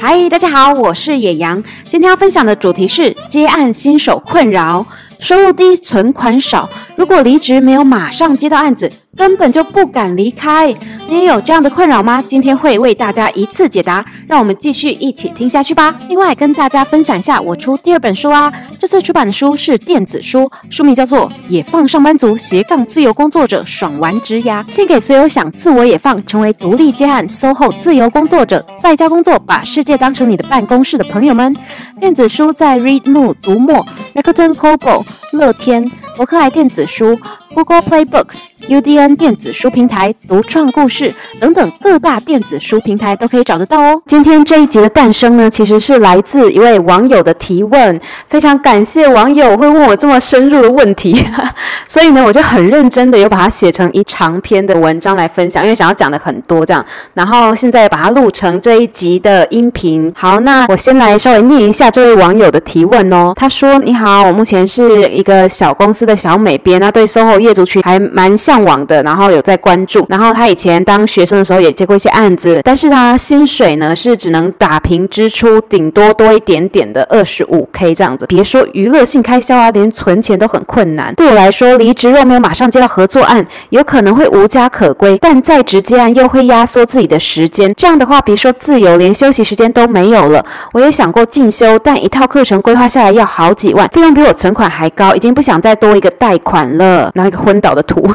嗨，大家好，我是野羊。今天要分享的主题是接案新手困扰，收入低，存款少。如果离职没有马上接到案子，根本就不敢离开，你也有这样的困扰吗？今天会为大家一次解答，让我们继续一起听下去吧。另外，跟大家分享一下，我出第二本书啊，这次出版的书是电子书，书名叫做《野放上班族斜杠自由工作者爽玩职涯》，献给所有想自我野放，成为独立接案 SOHO 自由工作者，在家工作，把世界当成你的办公室的朋友们。电子书在 Readmoo 读墨、Rakuten Kobo、乐天、博客来电子书。Google Play Books、UDN 电子书平台、独创故事等等各大电子书平台都可以找得到哦。今天这一集的诞生呢，其实是来自一位网友的提问，非常感谢网友会问我这么深入的问题，所以呢，我就很认真的又把它写成一长篇的文章来分享，因为想要讲的很多这样，然后现在把它录成这一集的音频。好，那我先来稍微念一下这位网友的提问哦。他说：“你好，我目前是一个小公司的小美编，那对 SOHO。”业主群还蛮向往的，然后有在关注。然后他以前当学生的时候也接过一些案子，但是他薪水呢是只能打平支出，顶多多一点点的二十五 K 这样子。别说娱乐性开销啊，连存钱都很困难。对我来说，离职若没有马上接到合作案，有可能会无家可归；但在职接案又会压缩自己的时间。这样的话，别说自由，连休息时间都没有了。我也想过进修，但一套课程规划下来要好几万，费用比我存款还高，已经不想再多一个贷款了。拿一个昏倒的图，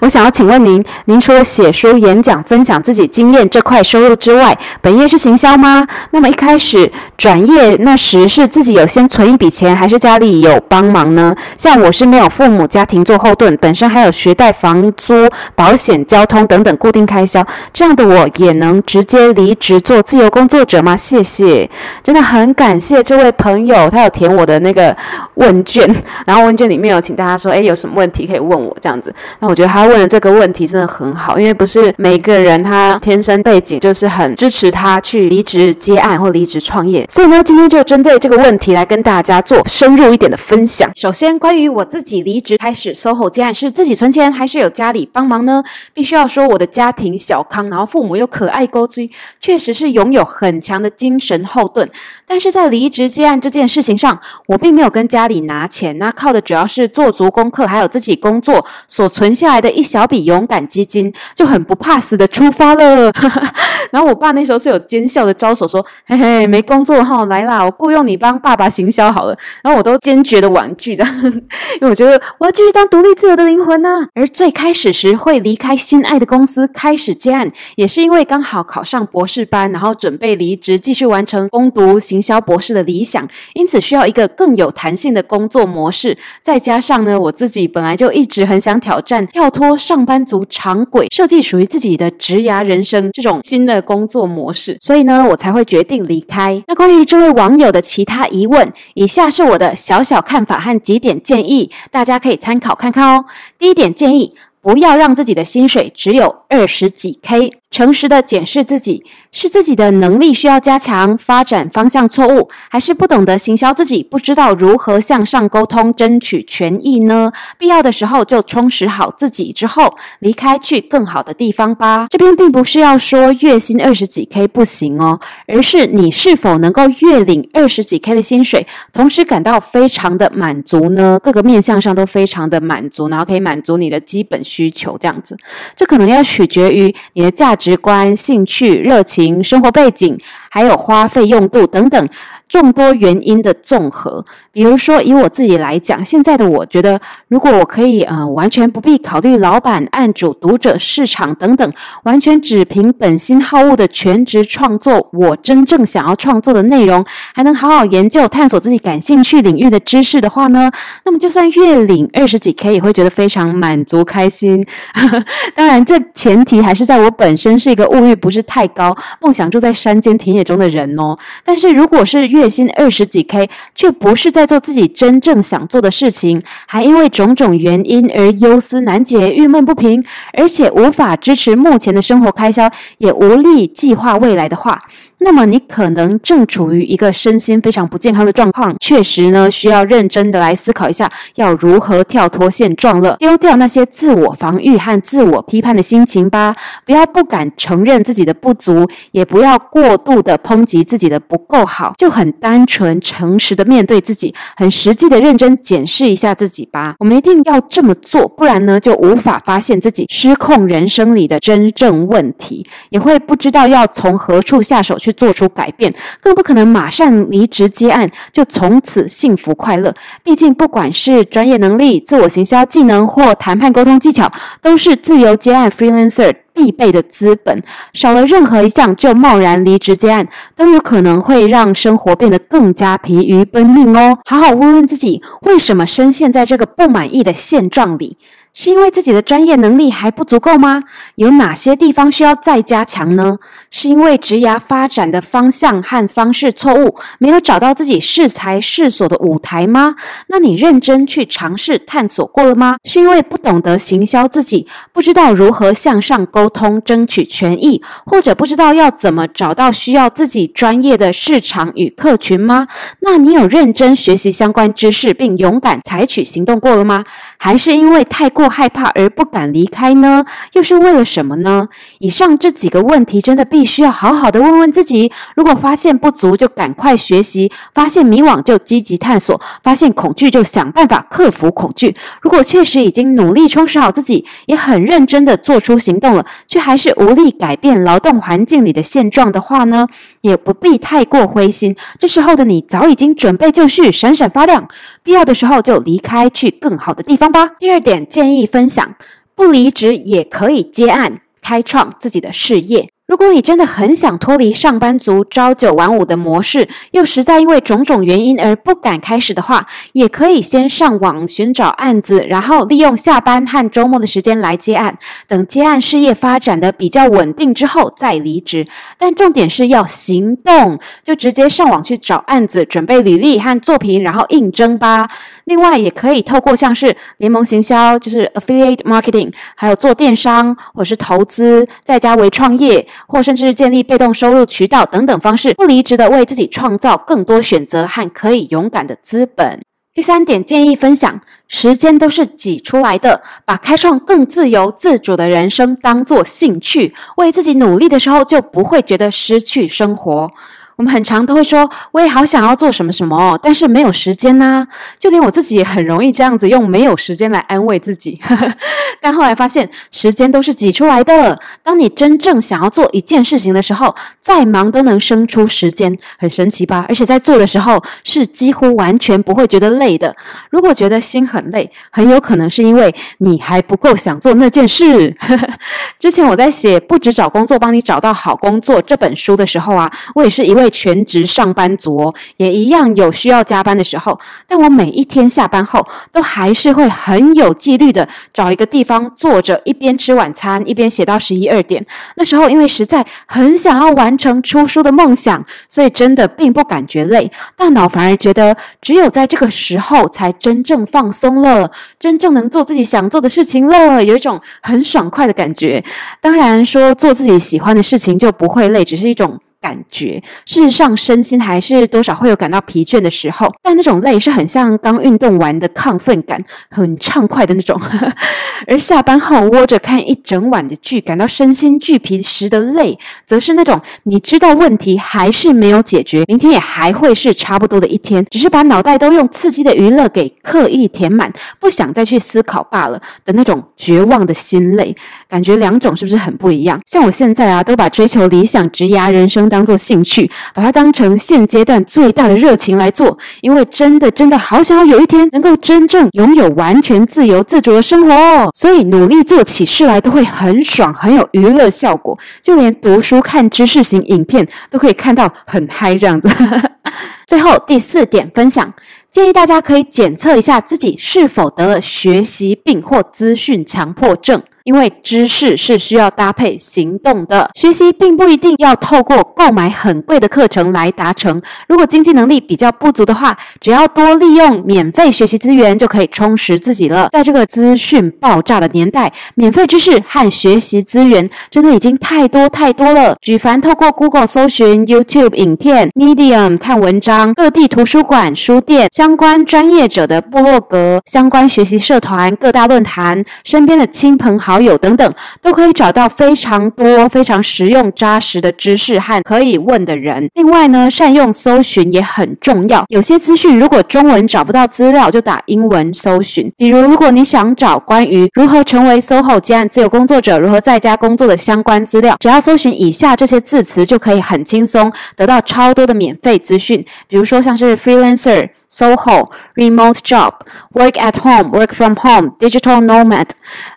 我 想要请问您，您除了写书、演讲、分享自己经验这块收入之外，本业是行销吗？那么一开始转业那时是自己有先存一笔钱，还是家里有帮忙呢？像我是没有父母家庭做后盾，本身还有学贷、房租、保险、交通等等固定开销，这样的我也能直接离职做自由工作者吗？谢谢，真的很感谢这位朋友，他有填我的那个问卷，然后问卷里面有请大家说，诶，有什么问题可以问我。这样子，那我觉得他问的这个问题真的很好，因为不是每个人他天生背景就是很支持他去离职接案或离职创业，所以呢，今天就针对这个问题来跟大家做深入一点的分享。首先，关于我自己离职开始 SOHO 接案是自己存钱还是有家里帮忙呢？必须要说我的家庭小康，然后父母又可爱勾追，确实是拥有很强的精神后盾。但是在离职接案这件事情上，我并没有跟家里拿钱，那靠的主要是做足功课，还有自己工作。所存下来的一小笔勇敢基金，就很不怕死的出发了。然后我爸那时候是有奸笑的招手说：“嘿嘿，没工作哈，来啦，我雇佣你帮爸爸行销好了。”然后我都坚决的婉拒这样，因为我觉得我要继续当独立自由的灵魂呐。而最开始时会离开心爱的公司开始接案，也是因为刚好考上博士班，然后准备离职继续完成攻读行销博士的理想，因此需要一个更有弹性的工作模式。再加上呢，我自己本来就一直很想挑战跳脱上班族长轨，设计属于自己的职涯人生这种新的工作模式，所以呢，我才会决定离开。那关于这位网友的其他疑问，以下是我的小小看法和几点建议，大家可以参考看看哦。第一点建议，不要让自己的薪水只有二十几 K。诚实的检视自己，是自己的能力需要加强，发展方向错误，还是不懂得行销自己，不知道如何向上沟通，争取权益呢？必要的时候就充实好自己，之后离开去更好的地方吧。这边并不是要说月薪二十几 K 不行哦，而是你是否能够月领二十几 K 的薪水，同时感到非常的满足呢？各个面向上都非常的满足，然后可以满足你的基本需求，这样子，这可能要取决于你的价值。观、兴趣、热情、生活背景，还有花费用度等等。众多原因的综合，比如说以我自己来讲，现在的我觉得，如果我可以呃完全不必考虑老板、案主、读者、市场等等，完全只凭本心好恶的全职创作，我真正想要创作的内容，还能好好研究、探索自己感兴趣领域的知识的话呢，那么就算月领二十几 K 也会觉得非常满足开心。当然，这前提还是在我本身是一个物欲不是太高、梦想住在山间田野中的人哦。但是如果是月薪二十几 K，却不是在做自己真正想做的事情，还因为种种原因而忧思难解、郁闷不平，而且无法支持目前的生活开销，也无力计划未来的话。那么你可能正处于一个身心非常不健康的状况，确实呢，需要认真的来思考一下，要如何跳脱现状了，丢掉那些自我防御和自我批判的心情吧，不要不敢承认自己的不足，也不要过度的抨击自己的不够好，就很很单纯、诚实的面对自己，很实际的认真检视一下自己吧。我们一定要这么做，不然呢，就无法发现自己失控人生里的真正问题，也会不知道要从何处下手去做出改变，更不可能马上离职接案就从此幸福快乐。毕竟，不管是专业能力、自我行销技能或谈判沟通技巧，都是自由接案 freelancer 必备的资本。少了任何一项就贸然离职接案，都有可能会让生活变得更加疲于奔命哦。好好问问自己，为什么深陷在这个不满意的现状里？是因为自己的专业能力还不足够吗？有哪些地方需要再加强呢？是因为职涯发展的方向和方式错误，没有找到自己适才适所的舞台吗？那你认真去尝试探索过了吗？是因为不懂得行销自己，不知道如何向上沟通争取权益，或者不知道要怎么找到需要自己专业的市场与客群吗？那你有认真学习相关知识并勇敢采取行动过了吗？还是因为太过害怕而不敢离开呢？又是为了什么呢？以上这几个问题真的必须要好好的问问自己。如果发现不足，就赶快学习；发现迷惘，就积极探索；发现恐惧，就想办法克服恐惧。如果确实已经努力充实好自己，也很认真的做出行动了，却还是无力改变劳动环境里的现状的话呢，也不必太过灰心。这时候的你早已经准备就绪，闪闪发亮。必要的时候就离开，去更好的地方吧。第二点建议分享：不离职也可以接案，开创自己的事业。如果你真的很想脱离上班族朝九晚五的模式，又实在因为种种原因而不敢开始的话，也可以先上网寻找案子，然后利用下班和周末的时间来接案。等接案事业发展的比较稳定之后再离职。但重点是要行动，就直接上网去找案子，准备履历和作品，然后应征吧。另外，也可以透过像是联盟行销，就是 affiliate marketing，还有做电商或者是投资，在家为创业。或甚至建立被动收入渠道等等方式，不离职的为自己创造更多选择和可以勇敢的资本。第三点建议分享：时间都是挤出来的，把开创更自由自主的人生当做兴趣，为自己努力的时候，就不会觉得失去生活。我们很常都会说，我也好想要做什么什么，但是没有时间呐。就连我自己也很容易这样子用没有时间来安慰自己。但后来发现，时间都是挤出来的。当你真正想要做一件事情的时候，再忙都能生出时间，很神奇吧？而且在做的时候，是几乎完全不会觉得累的。如果觉得心很累，很有可能是因为你还不够想做那件事。之前我在写《不止找工作，帮你找到好工作》这本书的时候啊，我也是一位。全职上班族，也一样有需要加班的时候，但我每一天下班后都还是会很有纪律的找一个地方坐着，一边吃晚餐一边写到十一二点。那时候因为实在很想要完成出书的梦想，所以真的并不感觉累，大脑反而觉得只有在这个时候才真正放松了，真正能做自己想做的事情了，有一种很爽快的感觉。当然说做自己喜欢的事情就不会累，只是一种。感觉，事实上，身心还是多少会有感到疲倦的时候，但那种累是很像刚运动完的亢奋感，很畅快的那种。而下班后窝着看一整晚的剧，感到身心俱疲时的累，则是那种你知道问题还是没有解决，明天也还会是差不多的一天，只是把脑袋都用刺激的娱乐给刻意填满，不想再去思考罢了的那种绝望的心累。感觉两种是不是很不一样？像我现在啊，都把追求理想、职涯人生当做兴趣，把它当成现阶段最大的热情来做，因为真的真的好想要有一天能够真正拥有完全自由自主的生活哦，所以努力做起事来都会很爽，很有娱乐效果，就连读书看知识型影片都可以看到很嗨这样子。最后第四点分享，建议大家可以检测一下自己是否得了学习病或资讯强迫症。因为知识是需要搭配行动的，学习并不一定要透过购买很贵的课程来达成。如果经济能力比较不足的话，只要多利用免费学习资源就可以充实自己了。在这个资讯爆炸的年代，免费知识和学习资源真的已经太多太多了。举凡透过 Google 搜寻、YouTube 影片、Medium 看文章、各地图书馆、书店、相关专业者的部落格、相关学习社团、各大论坛、身边的亲朋好好友等等，都可以找到非常多非常实用扎实的知识和可以问的人。另外呢，善用搜寻也很重要。有些资讯如果中文找不到资料，就打英文搜寻。比如，如果你想找关于如何成为 SOHO 接案自由工作者、如何在家工作的相关资料，只要搜寻以下这些字词，就可以很轻松得到超多的免费资讯。比如说，像是 freelancer。SOHO、remote job、work at home、work from home、digital nomad、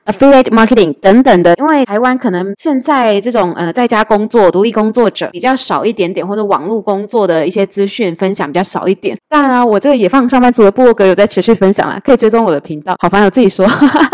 affiliate marketing 等等的，因为台湾可能现在这种呃在家工作、独立工作者比较少一点点，或者网络工作的一些资讯分享比较少一点。当然啊，我这个也放上班族的部落格有在持续分享啦，可以追踪我的频道。好烦，我自己说。哈哈哈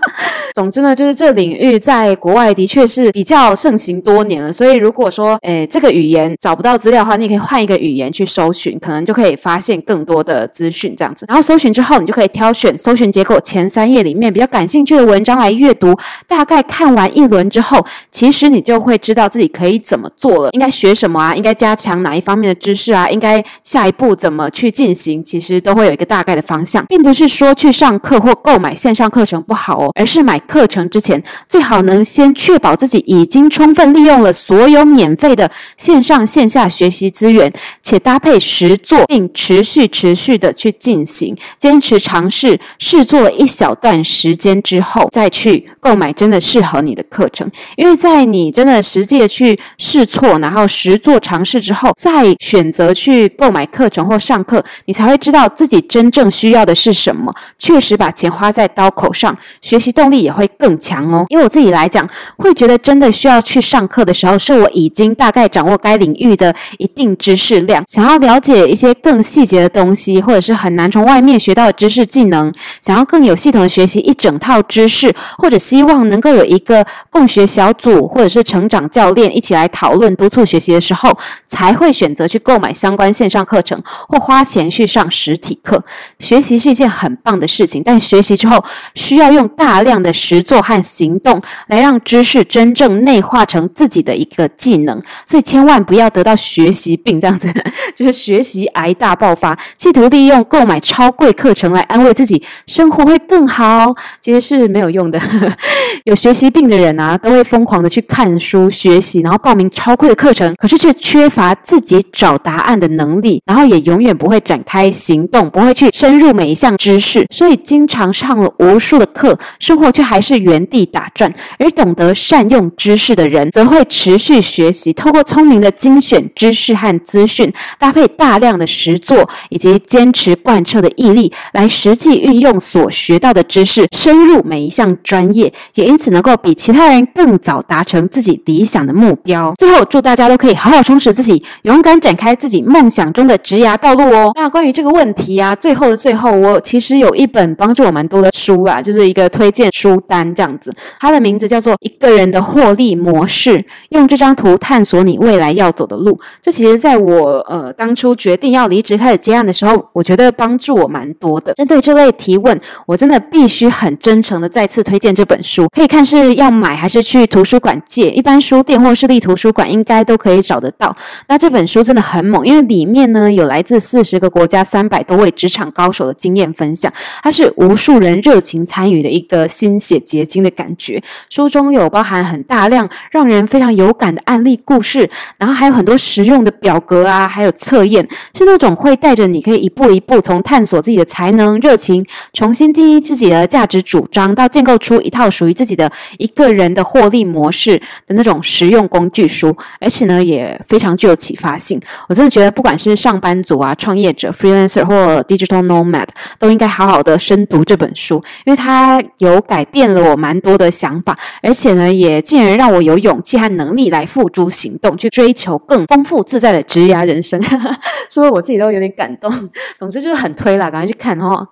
总之呢，就是这领域在国外的确是比较盛行多年了，所以如果说，诶这个语言找不到资料的话，你可以换一个语言去搜寻，可能就可以发现更多的资讯这样子。然后搜寻之后，你就可以挑选搜寻结果前三页里面比较感兴趣的文章来阅读。大概看完一轮之后，其实你就会知道自己可以怎么做了，应该学什么啊，应该加强哪一方面的知识啊，应该下一步怎么去进行，其实都会有一个大概的方向，并不是说去上课或购买线上课程不好哦，而是买。课程之前，最好能先确保自己已经充分利用了所有免费的线上线下学习资源，且搭配实作，并持续持续的去进行，坚持尝试试做了一小段时间之后，再去购买真的适合你的课程。因为在你真的实际的去试错，然后实做尝试之后，再选择去购买课程或上课，你才会知道自己真正需要的是什么。确实把钱花在刀口上，学习动力也会更强哦，因为我自己来讲，会觉得真的需要去上课的时候，是我已经大概掌握该领域的一定知识量，想要了解一些更细节的东西，或者是很难从外面学到的知识技能，想要更有系统的学习一整套知识，或者希望能够有一个共学小组或者是成长教练一起来讨论督促学习的时候，才会选择去购买相关线上课程或花钱去上实体课。学习是一件很棒的事情，但学习之后需要用大量的。实作和行动来让知识真正内化成自己的一个技能，所以千万不要得到学习病，这样子 就是学习癌大爆发，企图利用购买超贵课程来安慰自己生活会更好，其实是没有用的。有学习病的人啊，都会疯狂的去看书学习，然后报名超贵的课程，可是却缺乏自己找答案的能力，然后也永远不会展开行动，不会去深入每一项知识，所以经常上了无数的课，生活却还是原地打转，而懂得善用知识的人，则会持续学习，透过聪明的精选知识和资讯，搭配大量的实作以及坚持贯彻的毅力，来实际运用所学到的知识，深入每一项专业，也因此能够比其他人更早达成自己理想的目标。最后，祝大家都可以好好充实自己，勇敢展开自己梦想中的职涯道路哦。那关于这个问题啊，最后的最后，我其实有一本帮助我蛮多的书啊，就是一个推荐书单。这样子，它的名字叫做《一个人的获利模式》，用这张图探索你未来要走的路。这其实在我呃当初决定要离职开始接案的时候，我觉得帮助我蛮多的。针对这类提问，我真的必须很真诚的再次推荐这本书。可以看是要买还是去图书馆借，一般书店或市立图书馆应该都可以找得到。那这本书真的很猛，因为里面呢有来自四十个国家三百多位职场高手的经验分享，它是无数人热情参与的一个新血结晶的感觉，书中有包含很大量让人非常有感的案例故事，然后还有很多实用的表格啊，还有测验，是那种会带着你可以一步一步从探索自己的才能、热情，重新定义自己的价值主张，到建构出一套属于自己的一个人的获利模式的那种实用工具书，而且呢也非常具有启发性。我真的觉得，不管是上班族啊、创业者、freelancer 或 digital nomad，都应该好好的深读这本书，因为它有改变了。我蛮多的想法，而且呢，也竟然让我有勇气和能力来付诸行动，去追求更丰富自在的职涯人生。说我自己都有点感动。总之就是很推啦，赶快去看哦。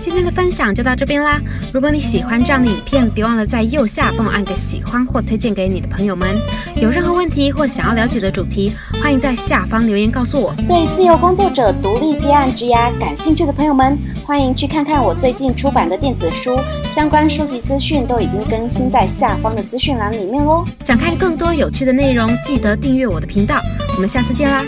今天的分享就到这边啦！如果你喜欢这样的影片，别忘了在右下帮我按个喜欢或推荐给你的朋友们。有任何问题或想要了解的主题，欢迎在下方留言告诉我。对自由工作者独立接案职涯感兴趣的朋友们，欢迎去看看我最近出版的电子书，相关书籍资讯都已经更新在下方的资讯栏里面喽。想看更多有趣的内容，记得订阅我的频道。我们下次见啦！